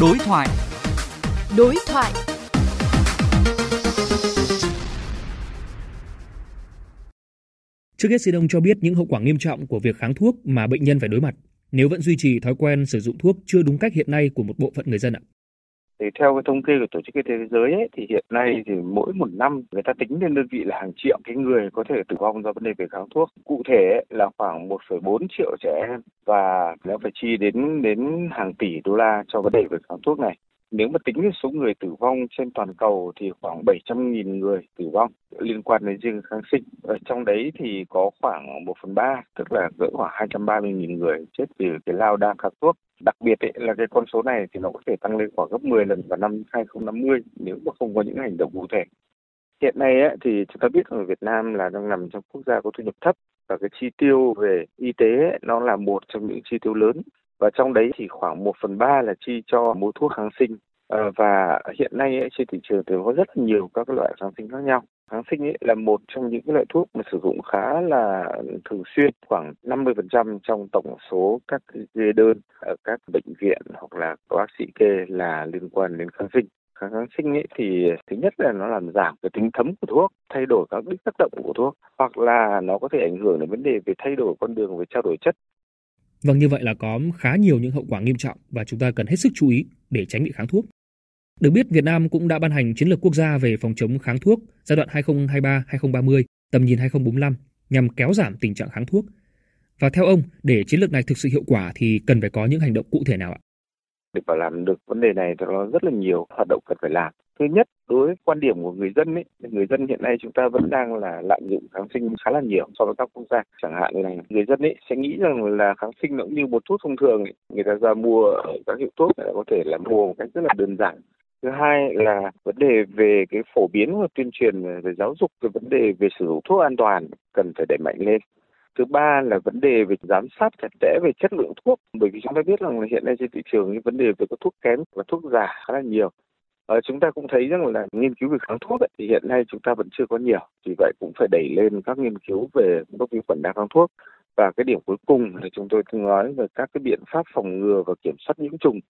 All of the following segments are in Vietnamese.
Đối thoại. Đối thoại. Trước hết xin ông cho biết những hậu quả nghiêm trọng của việc kháng thuốc mà bệnh nhân phải đối mặt nếu vẫn duy trì thói quen sử dụng thuốc chưa đúng cách hiện nay của một bộ phận người dân ạ. Thì theo cái thống kê của Tổ chức Y tế Thế giới ấy, thì hiện nay thì mỗi một năm người ta tính lên đơn vị là hàng triệu cái người có thể tử vong do vấn đề về kháng thuốc. Cụ thể ấy, là khoảng 1,4 triệu trẻ em và nó phải chi đến đến hàng tỷ đô la cho vấn đề về kháng thuốc này. Nếu mà tính số người tử vong trên toàn cầu thì khoảng 700.000 người tử vong liên quan đến riêng kháng sinh. Ở trong đấy thì có khoảng 1 phần 3, tức là cỡ khoảng 230.000 người chết vì cái lao đa kháng thuốc. Đặc biệt ấy, là cái con số này thì nó có thể tăng lên khoảng gấp 10 lần vào năm 2050 nếu mà không có những hành động cụ thể. Hiện nay ấy, thì chúng ta biết rằng Việt Nam là đang nằm trong quốc gia có thu nhập thấp và cái chi tiêu về y tế ấy, nó là một trong những chi tiêu lớn và trong đấy thì khoảng 1 phần 3 là chi cho mua thuốc kháng sinh. Ờ, và hiện nay ấy, trên thị trường thì có rất nhiều các loại kháng sinh khác nhau. Kháng sinh ấy là một trong những loại thuốc mà sử dụng khá là thường xuyên khoảng 50% trong tổng số các ghê đơn ở các bệnh viện hoặc là các bác sĩ kê là liên quan đến kháng sinh. Kháng sinh ấy thì thứ nhất là nó làm giảm cái tính thấm của thuốc thay đổi các đích tác động của thuốc hoặc là nó có thể ảnh hưởng đến vấn đề về thay đổi con đường về trao đổi chất. Vâng như vậy là có khá nhiều những hậu quả nghiêm trọng và chúng ta cần hết sức chú ý để tránh bị kháng thuốc. Được biết Việt Nam cũng đã ban hành chiến lược quốc gia về phòng chống kháng thuốc giai đoạn 2023-2030, tầm nhìn 2045 nhằm kéo giảm tình trạng kháng thuốc. Và theo ông, để chiến lược này thực sự hiệu quả thì cần phải có những hành động cụ thể nào ạ? Để bảo làm được vấn đề này thì nó rất là nhiều hoạt động cần phải làm. Thứ nhất, đối với quan điểm của người dân ấy, người dân hiện nay chúng ta vẫn đang là lạm dụng kháng sinh khá là nhiều so với các quốc gia. Chẳng hạn như người dân ấy sẽ nghĩ rằng là kháng sinh nó cũng như một thuốc thông thường ấy. Người ta ra mua ở các hiệu thuốc có thể là mua một cách rất là đơn giản thứ hai là vấn đề về cái phổ biến và tuyên truyền về giáo dục về vấn đề về sử dụng thuốc an toàn cần phải đẩy mạnh lên thứ ba là vấn đề về giám sát chặt chẽ về chất lượng thuốc bởi vì chúng ta biết rằng là hiện nay trên thị trường những vấn đề về các thuốc kém và thuốc giả khá là nhiều Ờ, chúng ta cũng thấy rằng là nghiên cứu về kháng thuốc ấy, thì hiện nay chúng ta vẫn chưa có nhiều vì vậy cũng phải đẩy lên các nghiên cứu về các vi khuẩn đa kháng thuốc và cái điểm cuối cùng là chúng tôi nói về các cái biện pháp phòng ngừa và kiểm soát nhiễm trùng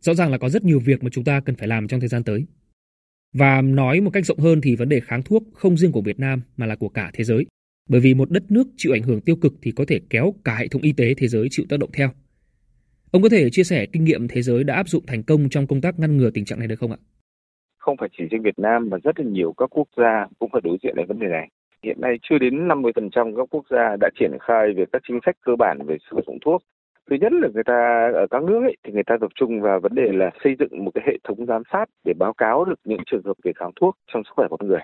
Rõ ràng là có rất nhiều việc mà chúng ta cần phải làm trong thời gian tới. Và nói một cách rộng hơn thì vấn đề kháng thuốc không riêng của Việt Nam mà là của cả thế giới. Bởi vì một đất nước chịu ảnh hưởng tiêu cực thì có thể kéo cả hệ thống y tế thế giới chịu tác động theo. Ông có thể chia sẻ kinh nghiệm thế giới đã áp dụng thành công trong công tác ngăn ngừa tình trạng này được không ạ? Không phải chỉ riêng Việt Nam mà rất là nhiều các quốc gia cũng phải đối diện với vấn đề này. Hiện nay chưa đến 50% các quốc gia đã triển khai về các chính sách cơ bản về sử dụng thuốc thứ nhất là người ta ở các nước ấy, thì người ta tập trung vào vấn đề là xây dựng một cái hệ thống giám sát để báo cáo được những trường hợp về kháng thuốc trong sức khỏe của con người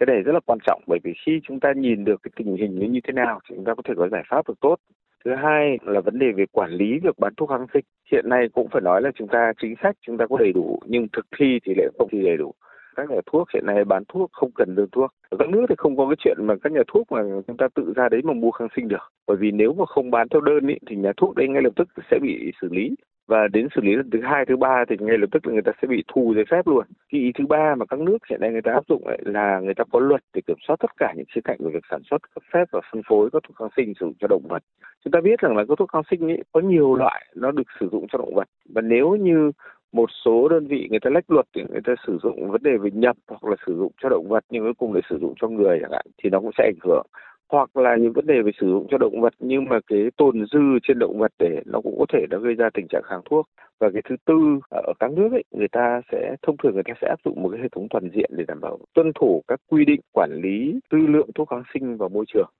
cái này rất là quan trọng bởi vì khi chúng ta nhìn được cái tình hình nó như thế nào thì chúng ta có thể có giải pháp được tốt thứ hai là vấn đề về quản lý việc bán thuốc kháng sinh. Hiện nay cũng phải nói là chúng ta chính sách chúng ta có đầy đủ nhưng thực thi thì lại không thi đầy đủ. Các nhà thuốc hiện nay bán thuốc không cần đơn thuốc. Ở các nước thì không có cái chuyện mà các nhà thuốc mà chúng ta tự ra đấy mà mua kháng sinh được. Bởi vì nếu mà không bán theo đơn ý, thì nhà thuốc đấy ngay lập tức sẽ bị xử lý và đến xử lý lần thứ hai, thứ ba thì ngay lập tức là người ta sẽ bị thu giấy phép luôn. Cái ý thứ ba mà các nước hiện nay người ta áp dụng ấy là người ta có luật để kiểm soát tất cả những khía cạnh của việc sản xuất, cấp phép và phân phối các thuốc kháng sinh sử dụng cho động vật. Chúng ta biết rằng là các thuốc kháng sinh ấy có nhiều loại nó được sử dụng cho động vật. Và nếu như một số đơn vị người ta lách luật thì người ta sử dụng vấn đề về nhập hoặc là sử dụng cho động vật nhưng cuối cùng lại sử dụng cho người chẳng hạn, thì nó cũng sẽ ảnh hưởng hoặc là những vấn đề về sử dụng cho động vật, nhưng mà cái tồn dư trên động vật để nó cũng có thể nó gây ra tình trạng kháng thuốc và cái thứ tư à, ở các nước ấy, người ta sẽ, thông thường người ta sẽ áp dụng một cái hệ thống toàn diện để đảm bảo tuân thủ các quy định quản lý tư lượng thuốc kháng sinh vào môi trường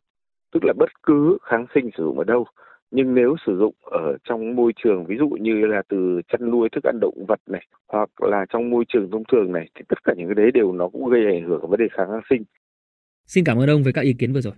tức là bất cứ kháng sinh sử dụng ở đâu, nhưng nếu sử dụng ở trong môi trường, ví dụ như là từ chăn nuôi, thức ăn động vật này, hoặc là trong môi trường thông thường này, thì tất cả những cái đấy đều nó cũng gây ảnh hưởng vấn đề kháng kháng sinh. Xin cảm ơn ông với các ý kiến vừa rồi.